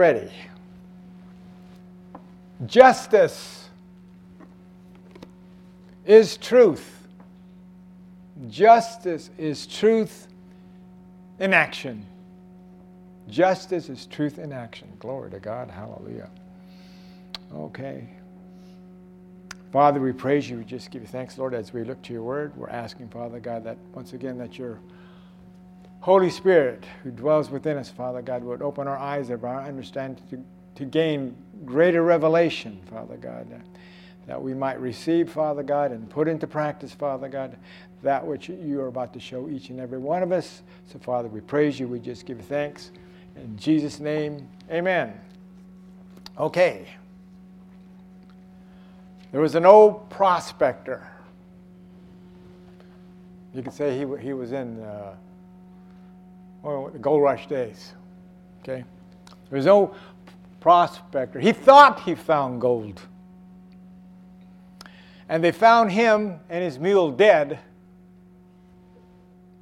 already. Justice is truth. Justice is truth in action. Justice is truth in action. Glory to God. Hallelujah. Okay. Father, we praise you. We just give you thanks, Lord, as we look to your word. We're asking, Father God, that once again that your Holy Spirit who dwells within us, Father God, would open our eyes of our understanding to, to gain greater revelation, Father God, that we might receive, Father God, and put into practice, Father God, that which you are about to show each and every one of us. So, Father, we praise you. We just give thanks. In Jesus' name, amen. Okay. There was an old prospector. You could say he, he was in uh, Oh, well, the gold rush days. Okay? There was no prospector. He thought he found gold. And they found him and his mule dead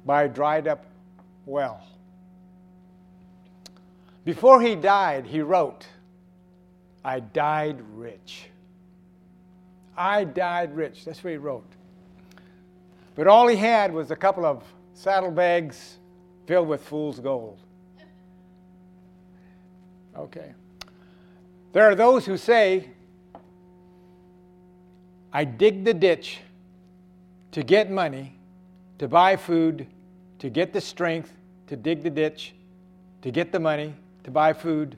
by a dried up well. Before he died, he wrote, I died rich. I died rich. That's what he wrote. But all he had was a couple of saddlebags filled with fool's gold. Okay. There are those who say, I dig the ditch to get money, to buy food, to get the strength to dig the ditch, to get the money, to buy food,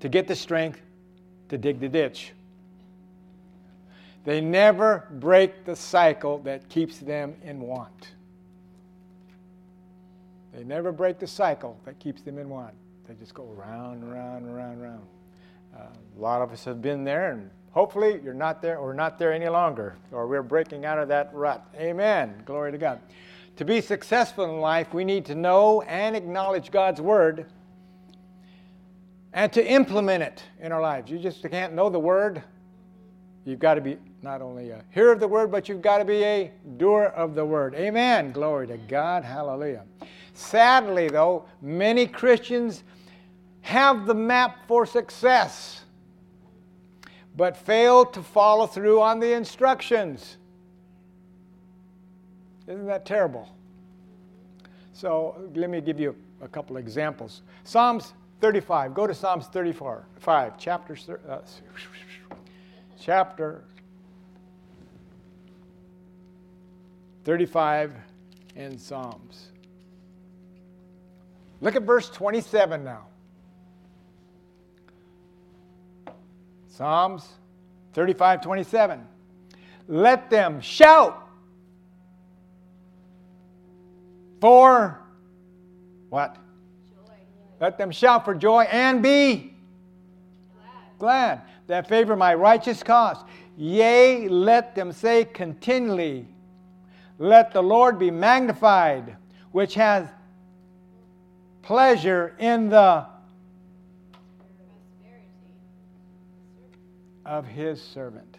to get the strength to dig the ditch. They never break the cycle that keeps them in want. They never break the cycle that keeps them in one. They just go round, round, round, round. Uh, a lot of us have been there, and hopefully you're not there or not there any longer, or we're breaking out of that rut. Amen. Glory to God. To be successful in life, we need to know and acknowledge God's Word and to implement it in our lives. You just can't know the Word. You've got to be not only a hearer of the Word, but you've got to be a doer of the Word. Amen. Glory to God. Hallelujah. Sadly, though, many Christians have the map for success, but fail to follow through on the instructions. Isn't that terrible? So let me give you a couple examples. Psalms 35. Go to Psalms 34, 5, chapter, uh, chapter 35 in Psalms. Look at verse 27 now. Psalms 35, 27. Let them shout for what? Joy. Let them shout for joy and be glad. glad that favor my righteous cause. Yea, let them say continually, Let the Lord be magnified, which has pleasure in the of his servant.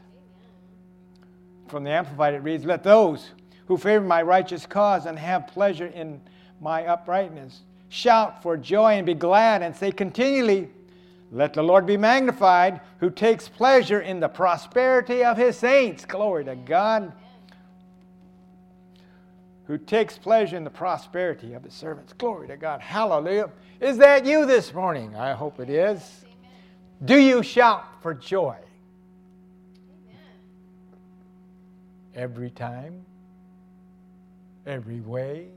From the Amplified, it reads, Let those who favor my righteous cause and have pleasure in my uprightness. Shout for joy and be glad and say continually, Let the Lord be magnified, who takes pleasure in the prosperity of his saints. Glory to God. Who takes pleasure in the prosperity of his servants. Glory to God. Hallelujah. Is that you this morning? I hope it is. Amen. Do you shout for joy? Amen. Every time? every way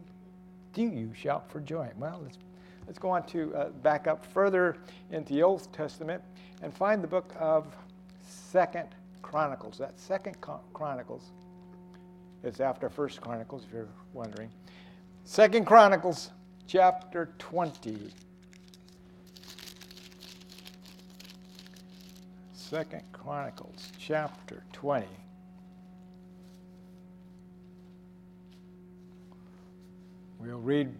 do you shout for joy? Well, let's, let's go on to uh, back up further into the Old Testament and find the book of Second Chronicles. That Second Chronicles is after First Chronicles, if you're wondering. Second Chronicles, chapter 20. Second Chronicles, chapter 20. We'll read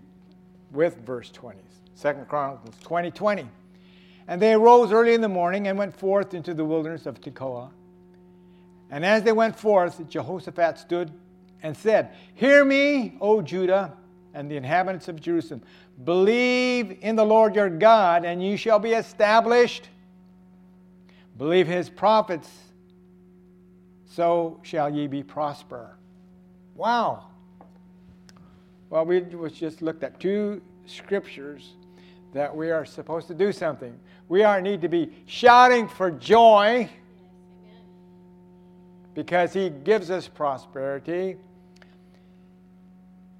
with verse 20. Second Chronicles 20 20. And they arose early in the morning and went forth into the wilderness of Tekoa. And as they went forth, Jehoshaphat stood and said, Hear me, O Judah, and the inhabitants of Jerusalem, believe in the Lord your God, and you shall be established. Believe his prophets, so shall ye be prosper. Wow. Well, we just looked at two scriptures that we are supposed to do something. We are need to be shouting for joy because he gives us prosperity.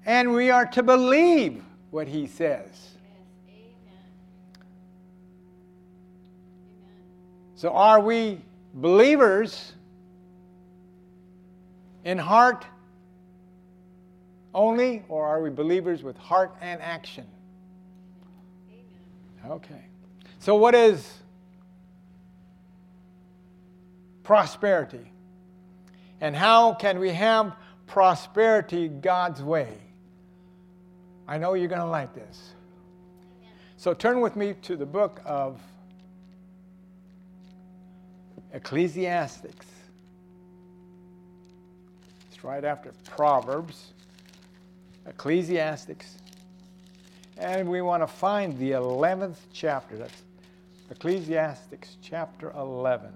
And we are to believe what he says. So, are we believers in heart only, or are we believers with heart and action? Okay. So, what is prosperity? And how can we have prosperity God's way? I know you're going to like this. So, turn with me to the book of Ecclesiastics. It's right after Proverbs. Ecclesiastics. And we want to find the 11th chapter. That's Ecclesiastics chapter 11.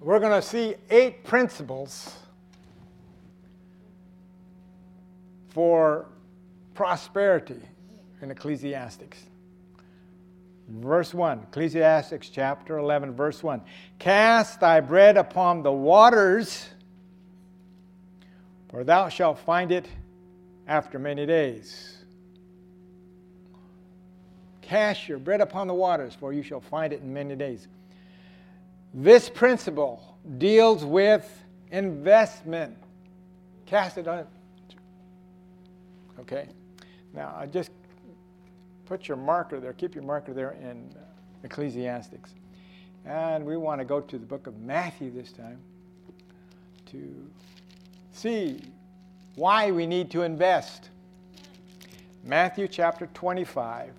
We're going to see eight principles for prosperity in Ecclesiastics. Verse 1, Ecclesiastics chapter 11, verse 1. Cast thy bread upon the waters, for thou shalt find it after many days. Cast your bread upon the waters, for you shall find it in many days. This principle deals with investment. Cast it on. Okay? Now, I just put your marker there, keep your marker there in Ecclesiastics. And we want to go to the book of Matthew this time to see why we need to invest. Matthew chapter 25.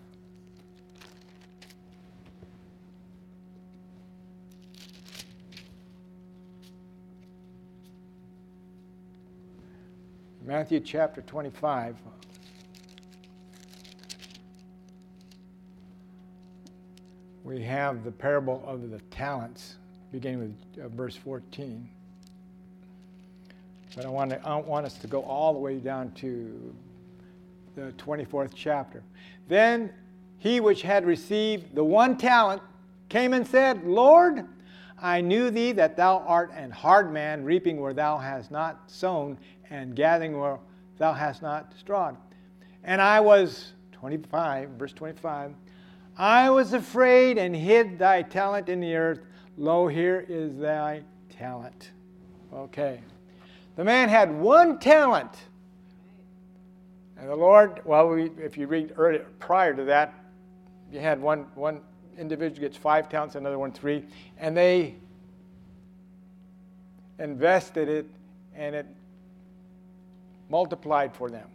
Matthew chapter 25. We have the parable of the talents, beginning with uh, verse 14. But I want, to, I want us to go all the way down to the 24th chapter. Then he which had received the one talent came and said, Lord, I knew thee that thou art an hard man, reaping where thou hast not sown, and gathering where thou hast not strawed. And I was, 25, verse 25, I was afraid and hid thy talent in the earth. Lo, here is thy talent. Okay. The man had one talent. And the Lord, well, we, if you read earlier, prior to that, you had one, one individual gets five talents, another one three, and they invested it and it multiplied for them.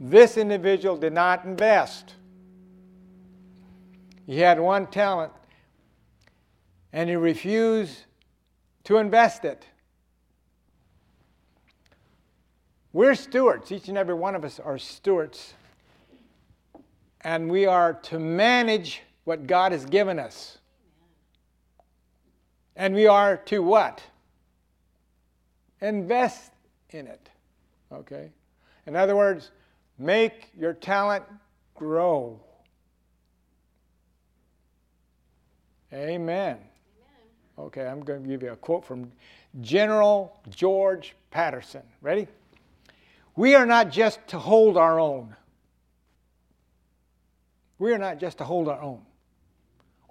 This individual did not invest. He had one talent and he refused to invest it. We're stewards. Each and every one of us are stewards. And we are to manage what God has given us. And we are to what? Invest in it. Okay? In other words, make your talent grow. Amen. Amen. Okay, I'm going to give you a quote from General George Patterson. Ready? We are not just to hold our own. We are not just to hold our own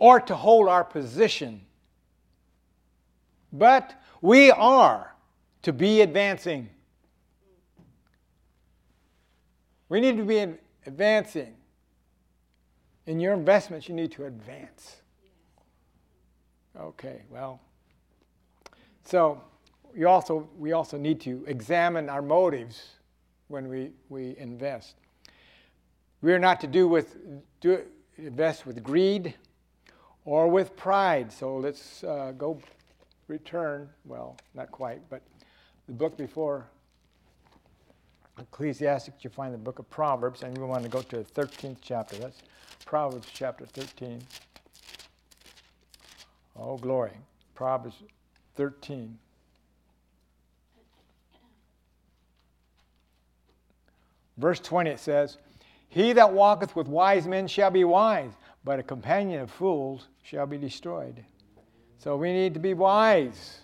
or to hold our position, but we are to be advancing. We need to be advancing. In your investments, you need to advance. Okay, well, so you also, we also need to examine our motives when we, we invest. We are not to do with do invest with greed or with pride. So let's uh, go return. Well, not quite, but the book before Ecclesiastic, you find the book of Proverbs, and we want to go to the 13th chapter. That's Proverbs chapter 13. Oh, glory. Proverbs 13. Verse 20 it says, He that walketh with wise men shall be wise, but a companion of fools shall be destroyed. So we need to be wise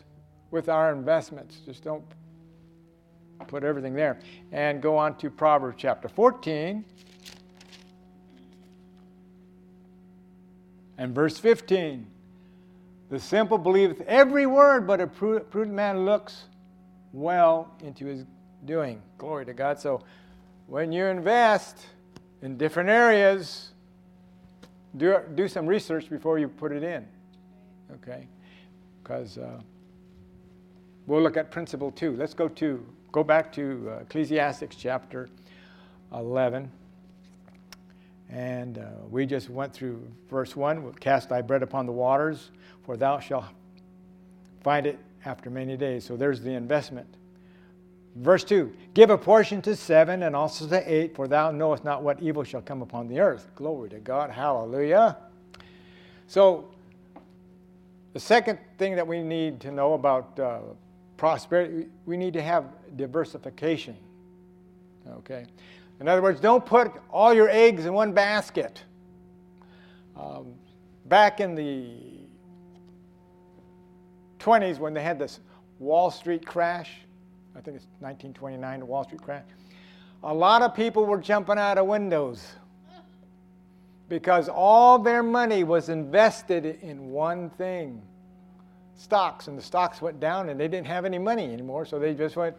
with our investments. Just don't put everything there. And go on to Proverbs chapter 14 and verse 15. The simple believeth every word, but a prudent man looks well into his doing. Glory to God. So when you invest in different areas, do, do some research before you put it in. Okay? Because uh, we'll look at principle two. Let's go to go back to uh, Ecclesiastics chapter 11. And uh, we just went through verse 1 Cast thy bread upon the waters, for thou shalt find it after many days. So there's the investment. Verse 2 Give a portion to seven and also to eight, for thou knowest not what evil shall come upon the earth. Glory to God. Hallelujah. So, the second thing that we need to know about uh, prosperity, we need to have diversification. Okay? In other words, don't put all your eggs in one basket. Um, back in the 20s, when they had this Wall Street crash, I think it's 1929, the Wall Street crash, a lot of people were jumping out of windows because all their money was invested in one thing stocks, and the stocks went down, and they didn't have any money anymore, so they just went,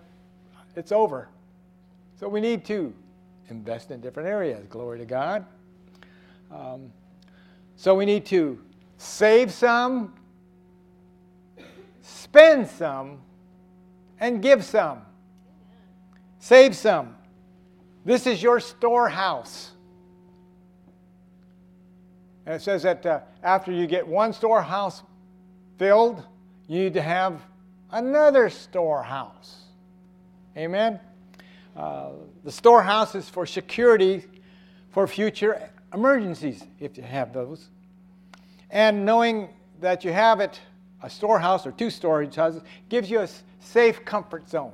it's over. So we need to invest in different areas. Glory to God. Um, so we need to save some, spend some, and give some. Save some. This is your storehouse. And it says that uh, after you get one storehouse filled, you need to have another storehouse. Amen? Uh, the storehouse is for security for future emergencies, if you have those. And knowing that you have it, a storehouse or two storage houses, gives you a safe comfort zone.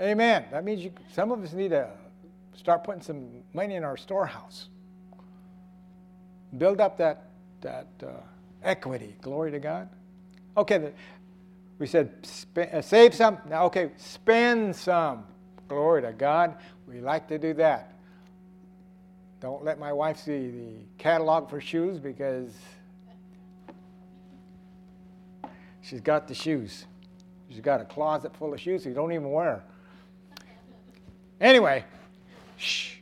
Amen. That means you, some of us need to start putting some money in our storehouse. Build up that, that uh, equity. Glory to God. Okay, the, we said uh, save some. Now, okay, spend some. Glory to God. We like to do that. Don't let my wife see the catalog for shoes because she's got the shoes. She's got a closet full of shoes you don't even wear. Anyway, shh.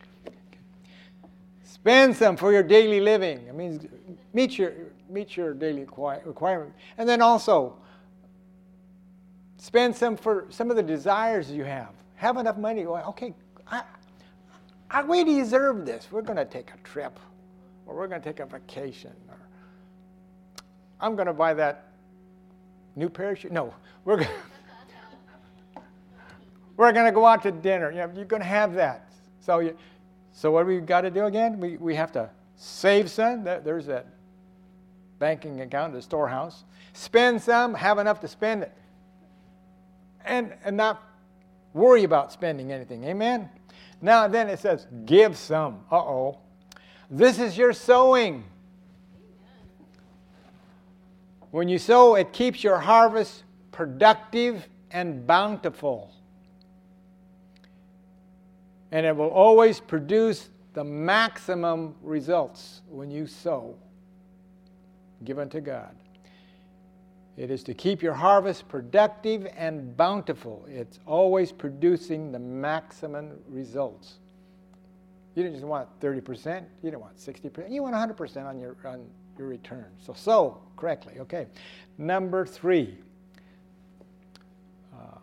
Spend some for your daily living. I mean, meet your meet your daily requirement, and then also Spend some for some of the desires you have. Have enough money. Okay, I, I, we deserve this. We're going to take a trip, or we're going to take a vacation, or I'm going to buy that new parachute? No, we're going we're going to go out to dinner. You know, you're going to have that. So, you, so what we got to do again? We, we have to save some. There's that banking account, the storehouse. Spend some, have enough to spend it and, and not worry about spending anything. Amen? Now, then it says, give some. Uh oh. This is your sowing. When you sow, it keeps your harvest productive and bountiful. And it will always produce the maximum results when you sow. Given to God. It is to keep your harvest productive and bountiful. It's always producing the maximum results. You don't just want 30%, you don't want 60%, you want 100% on your, on your return. So, so correctly. Okay. Number three uh,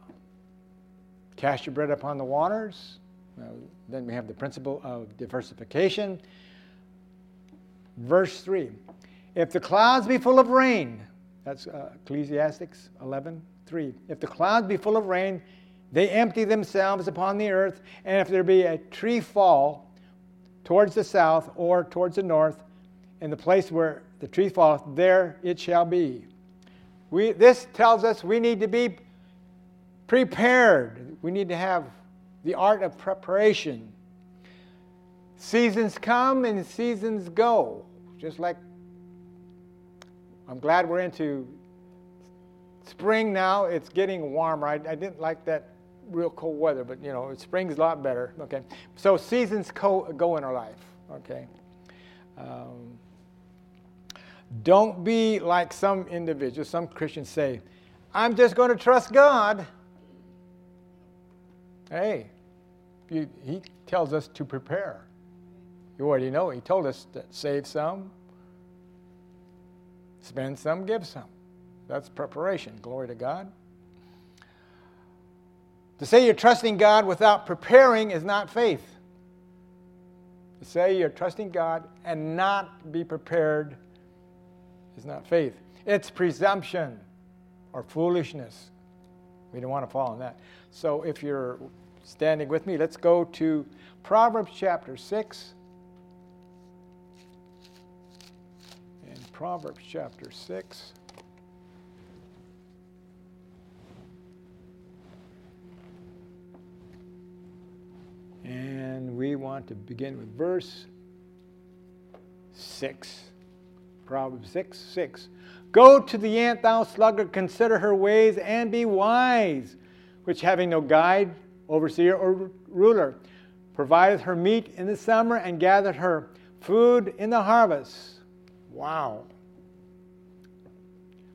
cast your bread upon the waters. Uh, then we have the principle of diversification. Verse 3 If the clouds be full of rain, that's uh, Ecclesiastics 11 3. If the clouds be full of rain, they empty themselves upon the earth, and if there be a tree fall towards the south or towards the north, in the place where the tree falleth, there it shall be. We, this tells us we need to be prepared. We need to have the art of preparation. Seasons come and seasons go, just like I'm glad we're into spring now. It's getting warmer. I, I didn't like that real cold weather, but you know, spring's a lot better. Okay, so seasons co- go in our life. Okay, um, don't be like some individuals. Some Christians say, "I'm just going to trust God." Hey, you, He tells us to prepare. You already know. He told us to save some, spend some, give some. That's preparation. Glory to God. To say you're trusting God without preparing is not faith. To say you're trusting God and not be prepared is not faith. It's presumption or foolishness. We don't want to fall in that. So if you're standing with me, let's go to Proverbs chapter 6. In Proverbs chapter 6. And we want to begin with verse 6. Proverbs 6 6. Go to the ant, thou sluggard, consider her ways and be wise, which having no guide, overseer, or ruler, provideth her meat in the summer and gathereth her food in the harvest. Wow.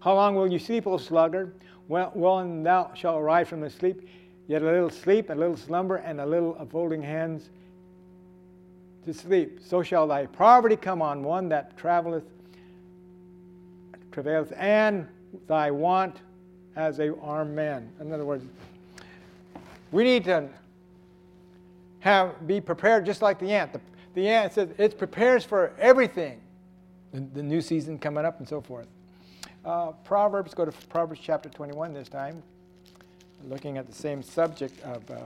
How long will you sleep, O sluggard? Well, when thou shalt arise from the sleep, Yet a little sleep, a little slumber, and a little of folding hands to sleep. So shall thy poverty come on one that traveleth, travaileth, and thy want as a armed man. In other words, we need to have be prepared just like the ant. The, the ant says it prepares for everything. The, the, new season coming up and so forth. Uh, Proverbs, go to Proverbs chapter 21 this time looking at the same subject of uh,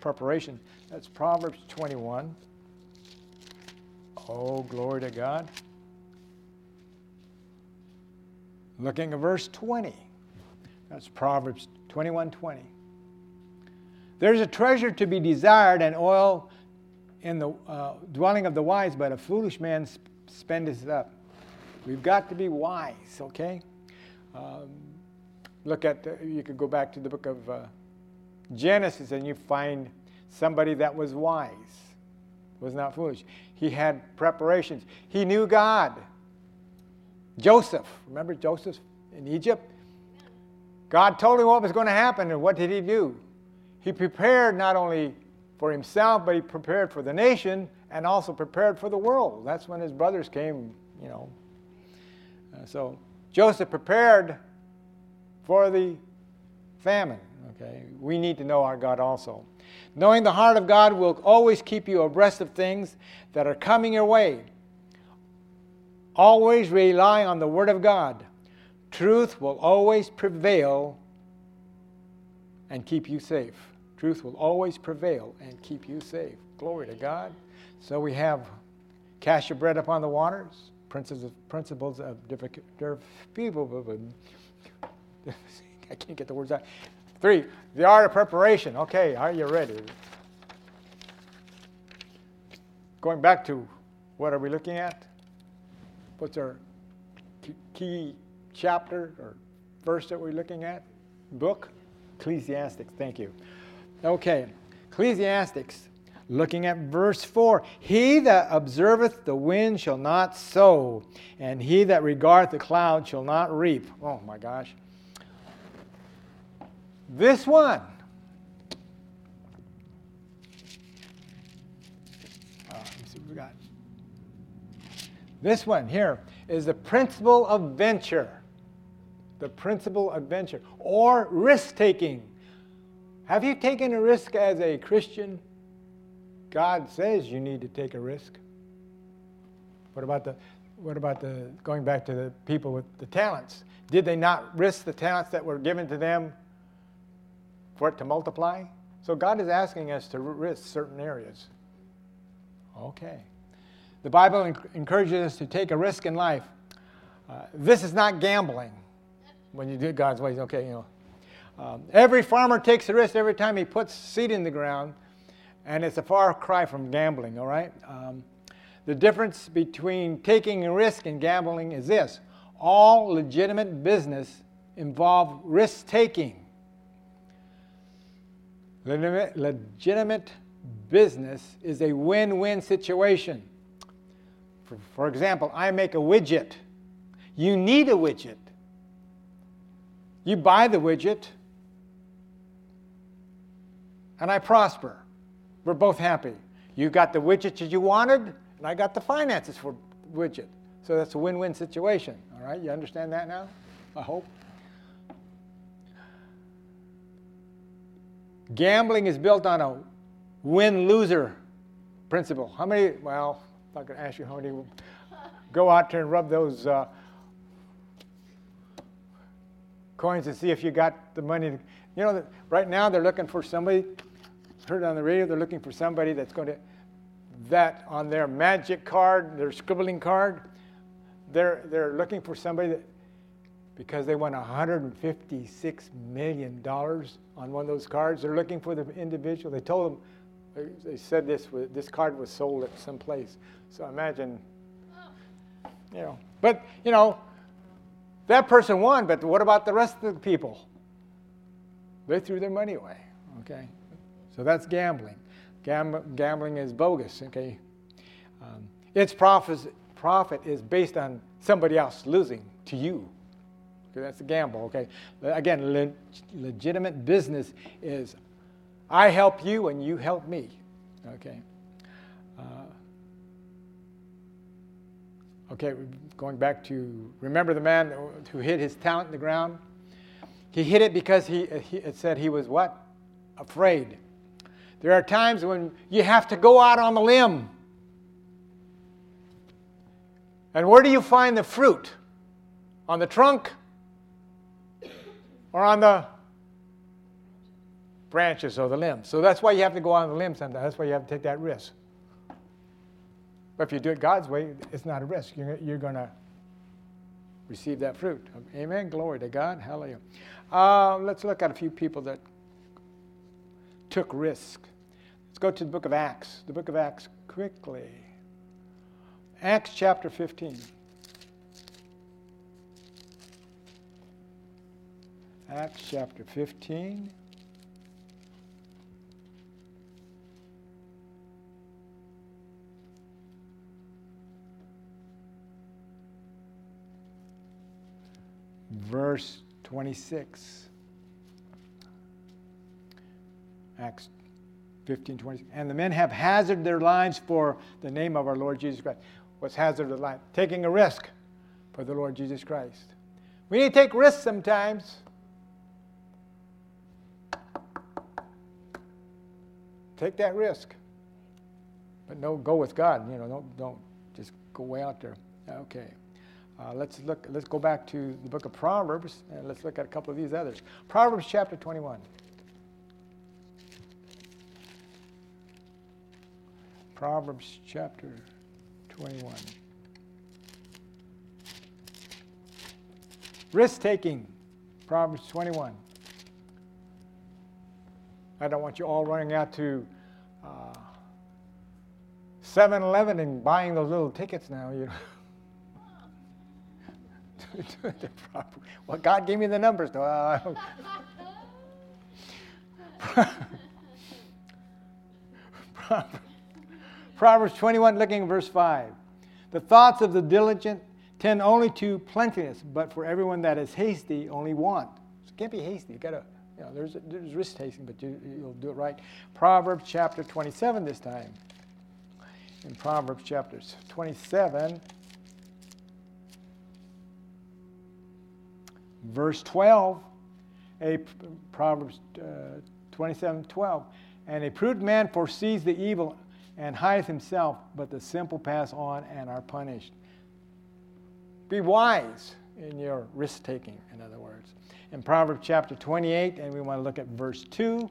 preparation. That's Proverbs 21. Oh, glory to God. Looking at verse 20. That's Proverbs 21 20. There's a treasure to be desired and oil in the uh, dwelling of the wise, but a foolish man sp- spendeth it up. We've got to be wise, okay? Um, look at, you could go back to the book of uh, Genesis and you find somebody that was wise, was not foolish. He had preparations, he knew God. Joseph, remember Joseph in Egypt? God told him what was going to happen, and what did he do? He prepared not only for himself, but he prepared for the nation and also prepared for the world. That's when his brothers came, you know. Uh, so Joseph prepared for the famine. Okay, we need to know our God also. Knowing the heart of God will always keep you abreast of things that are coming your way. Always rely on the Word of God. Truth will always prevail and keep you safe. Truth will always prevail and keep you safe. Glory to God. So we have cast your bread upon the waters, principles of, principles of people I can't get the words out. Three, the art of preparation. Okay, are you ready? Going back to what are we looking at? What's our key chapter or verse that we're looking at? Book? Ecclesiastics, thank you. Okay, Ecclesiastics, looking at verse 4 He that observeth the wind shall not sow, and he that regardeth the cloud shall not reap. Oh my gosh. This one. Uh, we got. This one here is the principle of venture. The principle of venture or risk taking. Have you taken a risk as a Christian? God says you need to take a risk. What about the what about the going back to the people with the talents? Did they not risk the talents that were given to them for it to multiply. So God is asking us to risk certain areas. Okay. The Bible encourages us to take a risk in life. Uh, this is not gambling when you do God's ways. Okay, you know. Um, every farmer takes a risk every time he puts seed in the ground, and it's a far cry from gambling, all right? Um, the difference between taking a risk and gambling is this all legitimate business involve risk taking. Legitimate business is a win win situation. For, for, example, I make a widget. You need a widget. You buy the widget, and I prosper. We're both happy. You got the widget that you wanted, and I got the finances for widget. So that's a win win situation. All right, you understand that now? I hope. Gambling is built on a win loser principle. How many, well, if I could ask you how many go out there and rub those uh, coins and see if you got the money. You know, right now they're looking for somebody, heard on the radio, they're looking for somebody that's going to, that on their magic card, their scribbling card, they're, they're looking for somebody that, because they won $156 million on one of those cards, they're looking for the individual. They told them, they, said this, this card was sold at some place. So imagine, you know, but, you know, that person won, but what about the rest of the people? They threw their money away, okay? So that's gambling. Gam- gambling is bogus, okay? Um, its profit, profit is based on somebody else losing to you. Okay, that's a gamble, okay? Again, le- legitimate business is I help you and you help me, okay? Uh, okay, going back to remember the man who hid his talent in the ground? He hid it because he, he it said he was what? Afraid. There are times when you have to go out on the limb. And where do you find the fruit? On the trunk or on the branches or the limbs? So that's why you have to go on the limb sometimes. That's why you have to take that risk. But if you do it God's way, it's not a risk. You're, you're going to receive that fruit. Amen. Glory to God. Hallelujah. Uh, let's look at a few people that took risk. Let's go to the book of Acts. The book of Acts quickly. Acts chapter 15. Acts chapter 15. Verse 26. Acts 15, 20. And the men have hazarded their lives for the name of our Lord Jesus Christ. What's hazard of life? Taking a risk for the Lord Jesus Christ. We need to take risks sometimes. Take that risk. But no, go with God. You know, don't, don't just go way out there. Okay. Uh, let's look. Let's go back to the book of Proverbs and let's look at a couple of these others. Proverbs chapter 21. Proverbs chapter 21. Risk taking. Proverbs 21. I don't want you all running out to 7 uh, Eleven and buying those little tickets now. You know. well, God gave me the numbers, though. Proverbs 21, looking verse 5. The thoughts of the diligent tend only to plenteousness, but for everyone that is hasty, only want. So can't be hasty. You gotta, you know, there's, there's risk taking, but you, you'll do it right. Proverbs chapter 27 this time. In Proverbs chapter 27, Verse 12, a Proverbs uh, 27 12. And a prudent man foresees the evil and hides himself, but the simple pass on and are punished. Be wise. in your risk taking, in other words. In Proverbs chapter 28, and we want to look at verse 2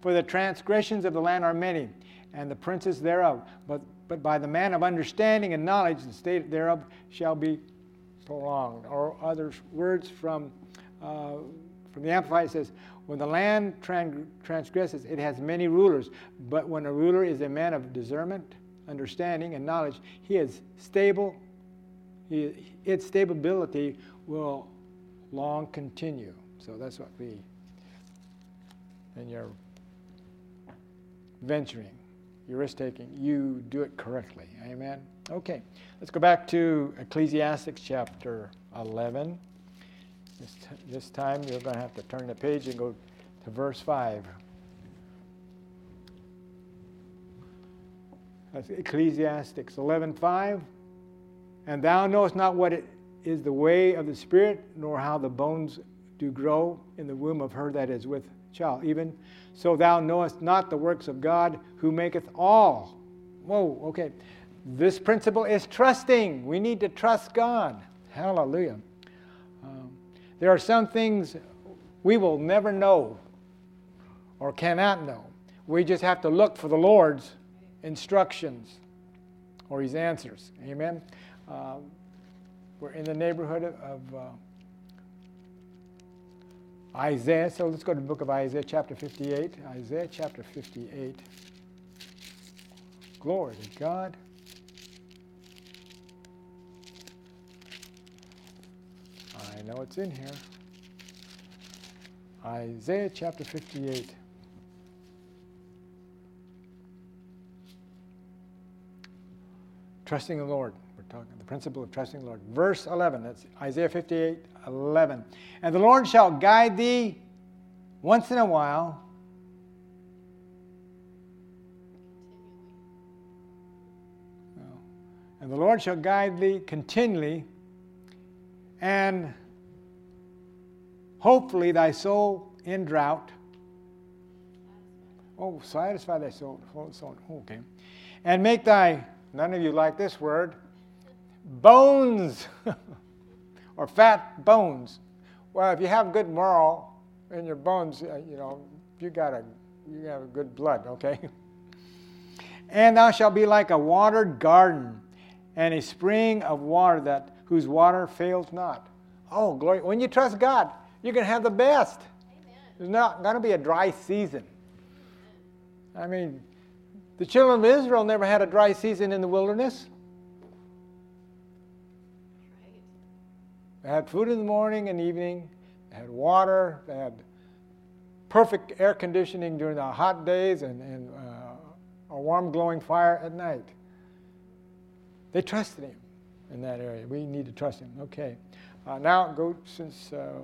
For the transgressions of the land are many, and the princes thereof, but, but by the man of understanding and knowledge, the state thereof shall be prolonged. Or other words from, uh, from the Amplified says, When the land transgresses, it has many rulers, but when a ruler is a man of discernment, understanding, and knowledge, he is stable. He, its stability will long continue. So that's what we, and you're venturing, you're risk taking, you do it correctly. Amen. Okay, let's go back to Ecclesiastes chapter 11. This, this time you're going to have to turn the page and go to verse 5. That's Ecclesiastes 11:5. And thou knowest not what it is the way of the Spirit, nor how the bones do grow in the womb of her that is with child. Even so, thou knowest not the works of God who maketh all. Whoa, okay. This principle is trusting. We need to trust God. Hallelujah. Um, there are some things we will never know or cannot know. We just have to look for the Lord's instructions or his answers. Amen. Uh, we're in the neighborhood of uh, Isaiah. So let's go to the book of Isaiah, chapter 58. Isaiah, chapter 58. Glory to God. I know it's in here. Isaiah chapter 58. Trusting the Lord. We're talking the principle of trusting the Lord. Verse 11, that's Isaiah 58 11. And the Lord shall guide thee once in a while. And the Lord shall guide thee continually, and hopefully thy soul in drought. Oh, satisfy thy soul. soul. Okay. And make thy None of you like this word. Bones or fat bones. Well, if you have good marrow in your bones, uh, you know, you got a you have a good blood, okay? and thou shalt be like a watered garden and a spring of water that whose water fails not. Oh, glory. When you trust God, you're going to have the best. Amen. There's not going to be a dry season. I mean, the children of Israel never had a dry season in the wilderness. They had food in the morning and evening, they had water, they had perfect air conditioning during the hot days and, and uh, a warm, glowing fire at night. They trusted him in that area. We need to trust him. Okay. Uh, now, go since uh,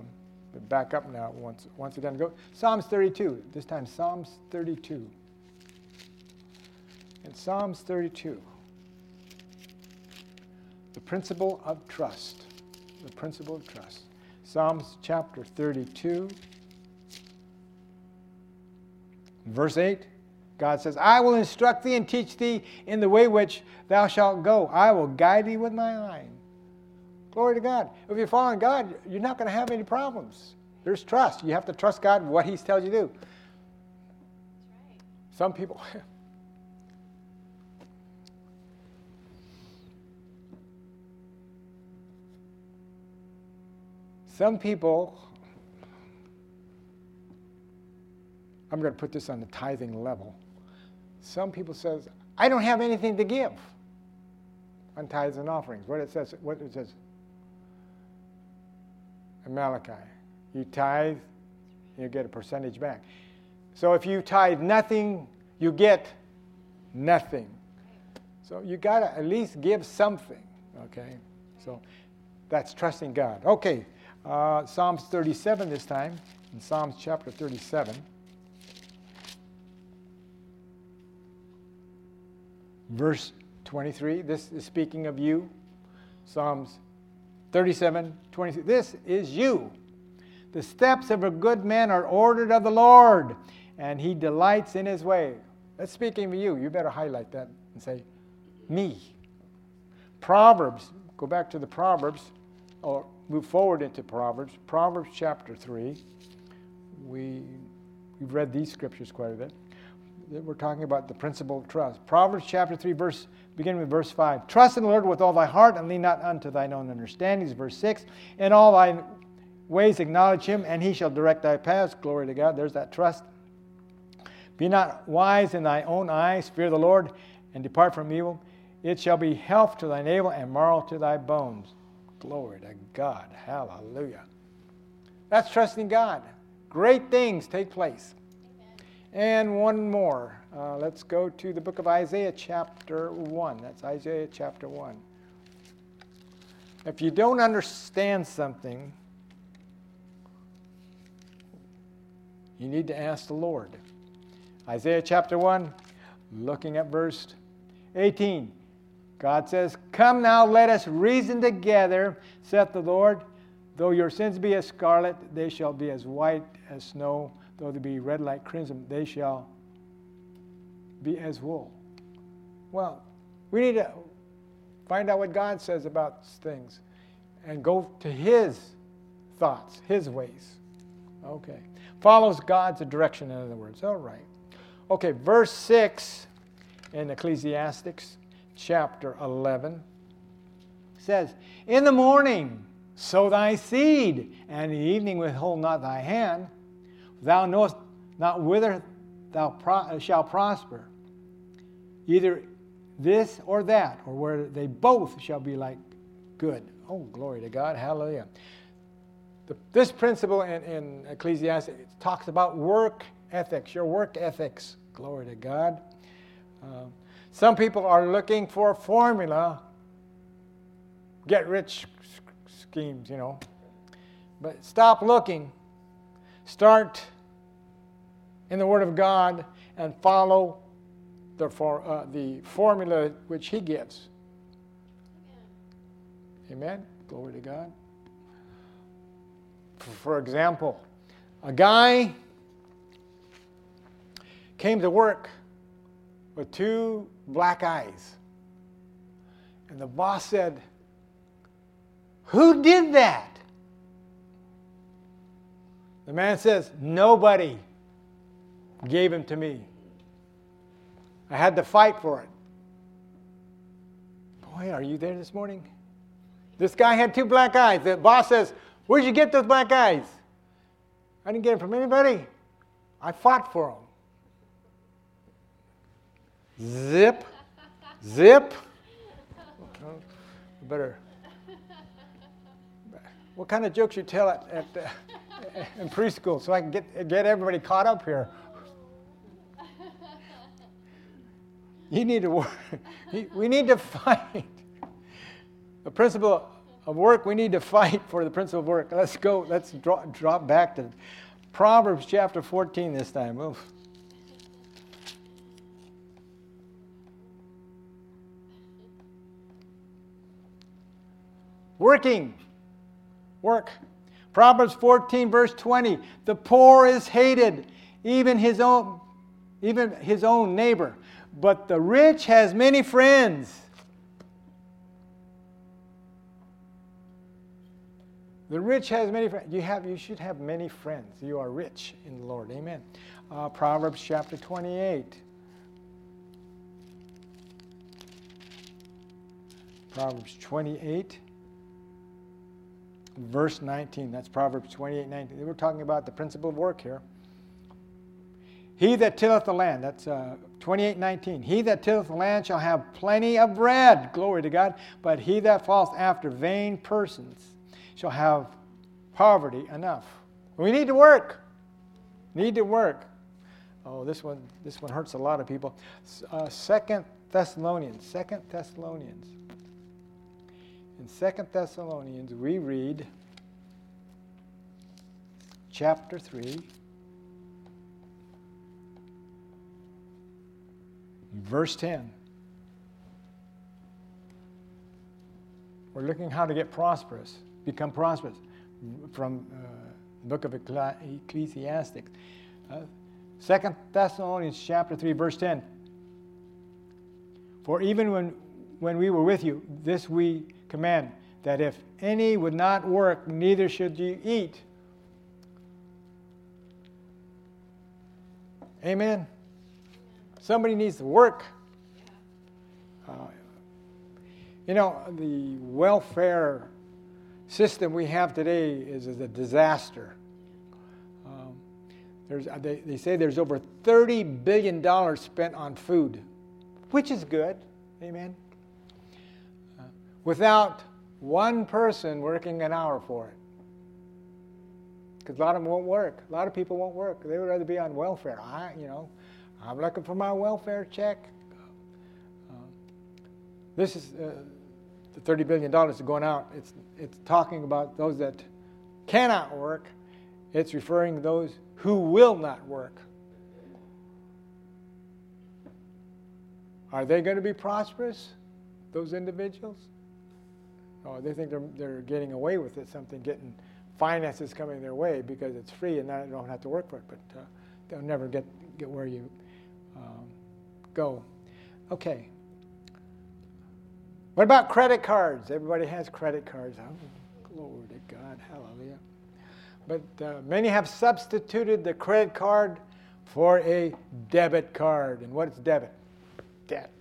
back up now once, once again. Go Psalms 32. This time, Psalms 32 in Psalms 32. The principle of trust. The principle of trust. Psalms chapter 32, verse 8. God says, I will instruct thee and teach thee in the way which thou shalt go. I will guide thee with my eye. Glory to God. If you're following God, you're not going to have any problems. There's trust. You have to trust God what He tells you to do. Some people, Some people, I'm going to put this on the tithing level. Some people says, I don't have anything to give on tithes and offerings. What it says, what it says in Malachi, you tithe, you get a percentage back. So if you tithe nothing, you get nothing. So you got to at least give something, okay? So that's trusting God. Okay, uh, Psalms 37 this time, in Psalms chapter 37. Verse 23, this is speaking of you. Psalms 37, 23. This is you. The steps of a good man are ordered of the Lord, and he delights in his way. That's speaking of you. You better highlight that and say, me. Proverbs, go back to the Proverbs, or move forward into Proverbs. Proverbs chapter 3. We, we've read these scriptures quite a bit. We're talking about the principle of trust. Proverbs chapter 3, verse, beginning with verse 5. Trust in the Lord with all thy heart and lean not unto thine own understandings. Verse 6. In all thy ways acknowledge him, and he shall direct thy paths. Glory to God. There's that trust. Be not wise in thy own eyes. Fear the Lord and depart from evil. It shall be health to thy navel and marrow to thy bones. Glory to God. Hallelujah. That's trusting God. Great things take place. And one more. Uh, let's go to the book of Isaiah, chapter 1. That's Isaiah, chapter 1. If you don't understand something, you need to ask the Lord. Isaiah chapter 1, looking at verse 18. God says, Come now, let us reason together, saith the Lord. Though your sins be as scarlet, they shall be as white as snow. Though they be red like crimson, they shall be as wool. Well, we need to find out what God says about things and go to His thoughts, His ways. Okay. Follows God's direction, in other words. All right. Okay, verse 6 in Ecclesiastics chapter 11 says, In the morning sow thy seed, and in the evening withhold not thy hand. Thou knowest not whither thou pro- shalt prosper, either this or that, or where they both shall be like good. Oh, glory to God. Hallelujah. The, this principle in, in Ecclesiastes talks about work ethics, your work ethics. Glory to God. Uh, some people are looking for a formula, get rich schemes, you know. But stop looking. Start in the Word of God and follow the, for, uh, the formula which He gives. Amen. Amen. Glory to God. For, for example, a guy came to work with two black eyes. And the boss said, Who did that? The man says, Nobody gave him to me. I had to fight for it. Boy, are you there this morning? This guy had two black eyes. The boss says, Where'd you get those black eyes? I didn't get them from anybody. I fought for them. Zip, zip. better. What kind of jokes you tell at, at uh, in preschool so I can get get everybody caught up here? You need to work. We need to fight. The principle of work, we need to fight for the principle of work. Let's go, let's drop, drop back to Proverbs chapter 14 this time. Oof. Working. Work. Proverbs 14, verse 20. The poor is hated, even his own, even his own neighbor. But the rich has many friends. The rich has many friends. You have, you should have many friends. You are rich in the Lord. Amen. Uh, Proverbs chapter 28. Proverbs 28 verse 19. That's Proverbs 28 19. We're talking about the principle of work here. He that tilleth the land, that's uh, 28 19. He that tilleth the land shall have plenty of bread, glory to God. But he that falleth after vain persons shall have poverty enough. We need to work. Need to work. Oh, this one, this one hurts a lot of people. Uh, Second Thessalonians, Second Thessalonians. In Second Thessalonians, we read chapter 3, verse 10. We're looking how to get prosperous, become prosperous from uh, the book of Ecclesiastes. Uh, Second Thessalonians chapter 3, verse 10. For even when, when we were with you, this we command that if any would not work, neither should you eat. Amen. Somebody needs to work. Uh, you know, the welfare system we have today is, is a disaster. Um, uh, they, they say there's over $30 billion spent on food, which is good. Amen. Without one person working an hour for it. Because a lot of them won't work. A lot of people won't work. They would rather be on welfare. I, you know, I'm looking for my welfare check. Uh, this is uh, the $30 billion is going out. It's, it's talking about those that cannot work. It's referring to those who will not work. Are they going to be prosperous, those individuals? Oh, they think they're, they're getting away with it, something getting finances coming their way because it's free and they don't have to work for it, but uh, they'll never get, get where you um, go. Okay. What about credit cards? Everybody has credit cards. Oh, glory to God. Hallelujah. But uh, many have substituted the credit card for a debit card. And what is debit? Debt.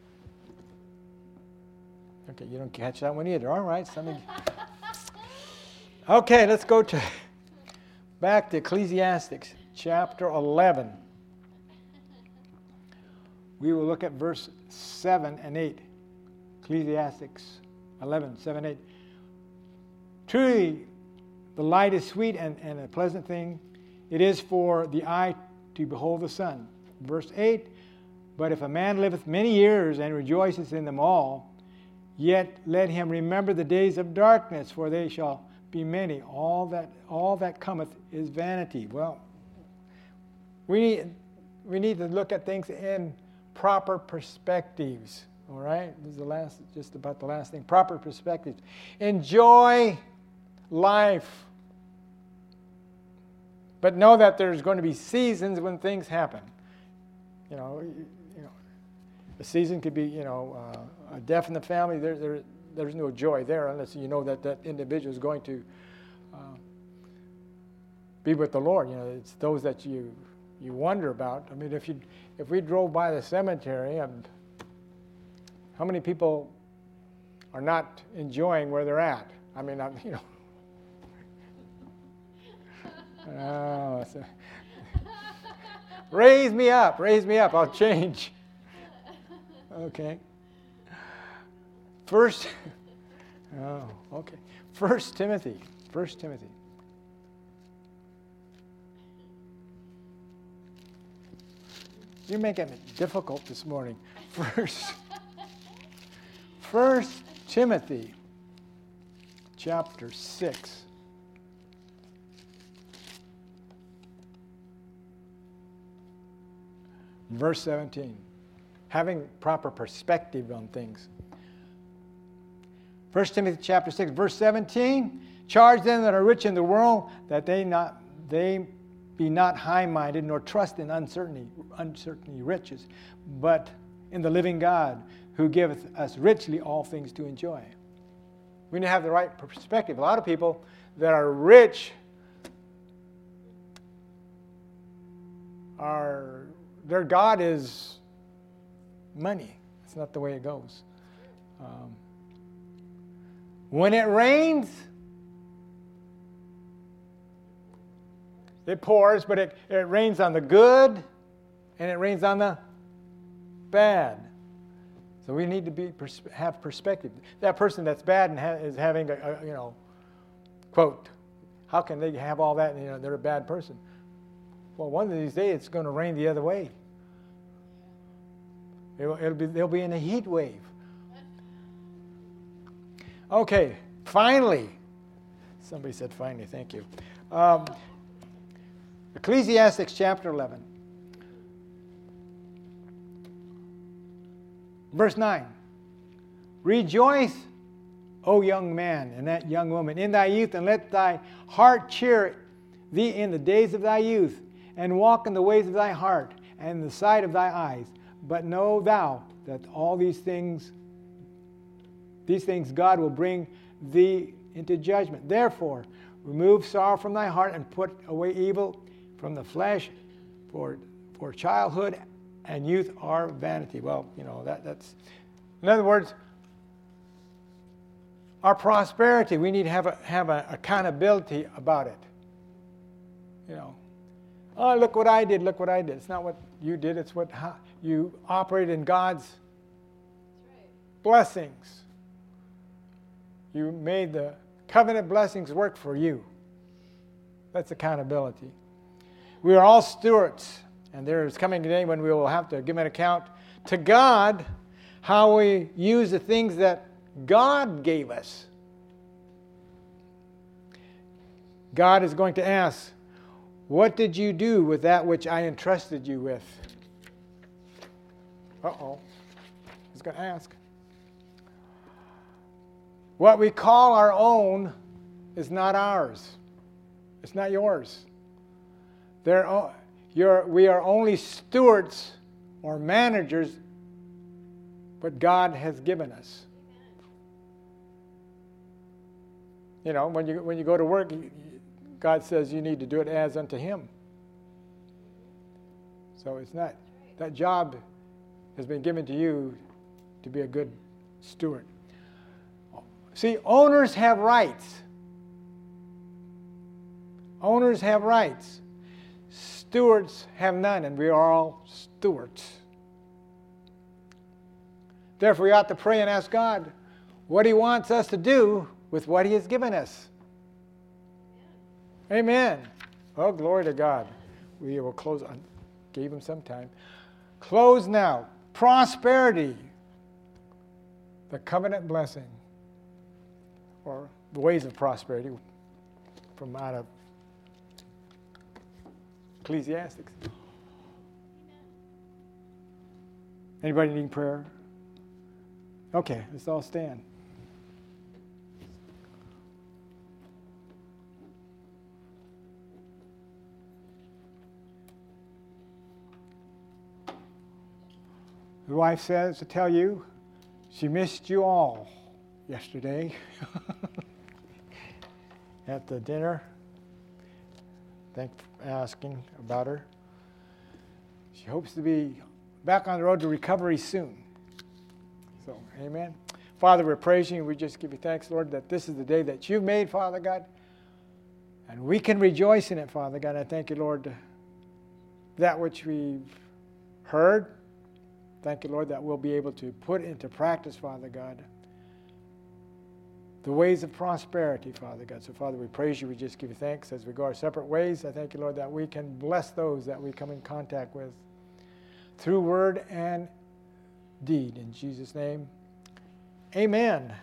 Okay, you don't catch that one either. All right, something. Okay, let's go to back to Ecclesiastics chapter 11. We will look at verse 7 and 8. Ecclesiastics 11, 7, 8. Truly, the light is sweet and, and a pleasant thing. It is for the eye to behold the sun. Verse 8 But if a man liveth many years and rejoices in them all, yet let him remember the days of darkness, for they shall be many. All that, all that cometh is vanity. Well, we need, we need to look at things in proper perspectives. All right, this is the last, just about the last thing. Proper perspectives. Enjoy life, but know that there's going to be seasons when things happen. You know, you know, a season could be, you know, uh, a death in the family. There, there, there's no joy there unless you know that that individual is going to uh, be with the Lord. You know, it's those that you you wonder about. I mean, if you if we drove by the cemetery, and how many people are not enjoying where they're at? I mean, I'm, you know. oh, so, raise me up, raise me up. I'll change. Okay. First, oh, okay. First Timothy. First Timothy. You're making it difficult this morning. First, First Timothy, chapter six. Verse 17. Having proper perspective on things. 1 Timothy chapter 6, verse 17. Charge them that are rich in the world that they not they be not high-minded, nor trust in uncertainty, uncertainty riches, but in the living God, who giveth us richly all things to enjoy. We need to have the right perspective. A lot of people that are rich are their God is money. It's not the way it goes. Um, when it rains, it pours, but it, it rains on the good and it rains on the bad. So we need to be have perspective. That person that's bad and ha- is having a, a, you know, quote, how can they have all that? And, you know, they're a bad person. Well, one of these days it's going to rain the other way. It'll, it'll be, they'll be in a heat wave. Okay, finally, somebody said finally, thank you. Um, Ecclesiastics chapter 11, verse 9. Rejoice, O young man, and that young woman, in thy youth, and let thy heart cheer thee in the days of thy youth, and walk in the ways of thy heart, and the sight of thy eyes. But know thou that all these things these things God will bring thee into judgment. Therefore, remove sorrow from thy heart and put away evil from the flesh, for, for childhood and youth are vanity. Well, you know, that, that's, in other words, our prosperity, we need to have, a, have an accountability about it. You know, oh, look what I did, look what I did. It's not what you did, it's what how you operate in God's right. blessings. You made the covenant blessings work for you. That's accountability. We are all stewards, and there is coming a day when we will have to give an account to God how we use the things that God gave us. God is going to ask, What did you do with that which I entrusted you with? Uh oh. He's going to ask. What we call our own is not ours, it's not yours. We are only stewards or managers what God has given us. You know, when you, when you go to work, God says you need to do it as unto Him. So it's not, that job has been given to you to be a good steward. See, owners have rights. Owners have rights. Stewards have none, and we are all stewards. Therefore, we ought to pray and ask God what He wants us to do with what He has given us. Amen. Oh, glory to God. We will close. I gave him some time. Close now. Prosperity. The covenant blessing. Or the ways of prosperity from out of Ecclesiastics. Anybody need prayer? Okay, let's all stand. The wife says to tell you she missed you all yesterday at the dinner. Thank for asking about her. She hopes to be back on the road to recovery soon. So, amen. Father, we're praising you. We just give you thanks, Lord, that this is the day that you've made, Father God. And we can rejoice in it, Father God. I thank you, Lord, that which we've heard, Thank you, Lord, that we'll be able to put into practice, Father God, the ways of prosperity, Father God. So, Father, we praise you. We just give you thanks as we go our separate ways. I thank you, Lord, that we can bless those that we come in contact with through word and deed. In Jesus' name, amen.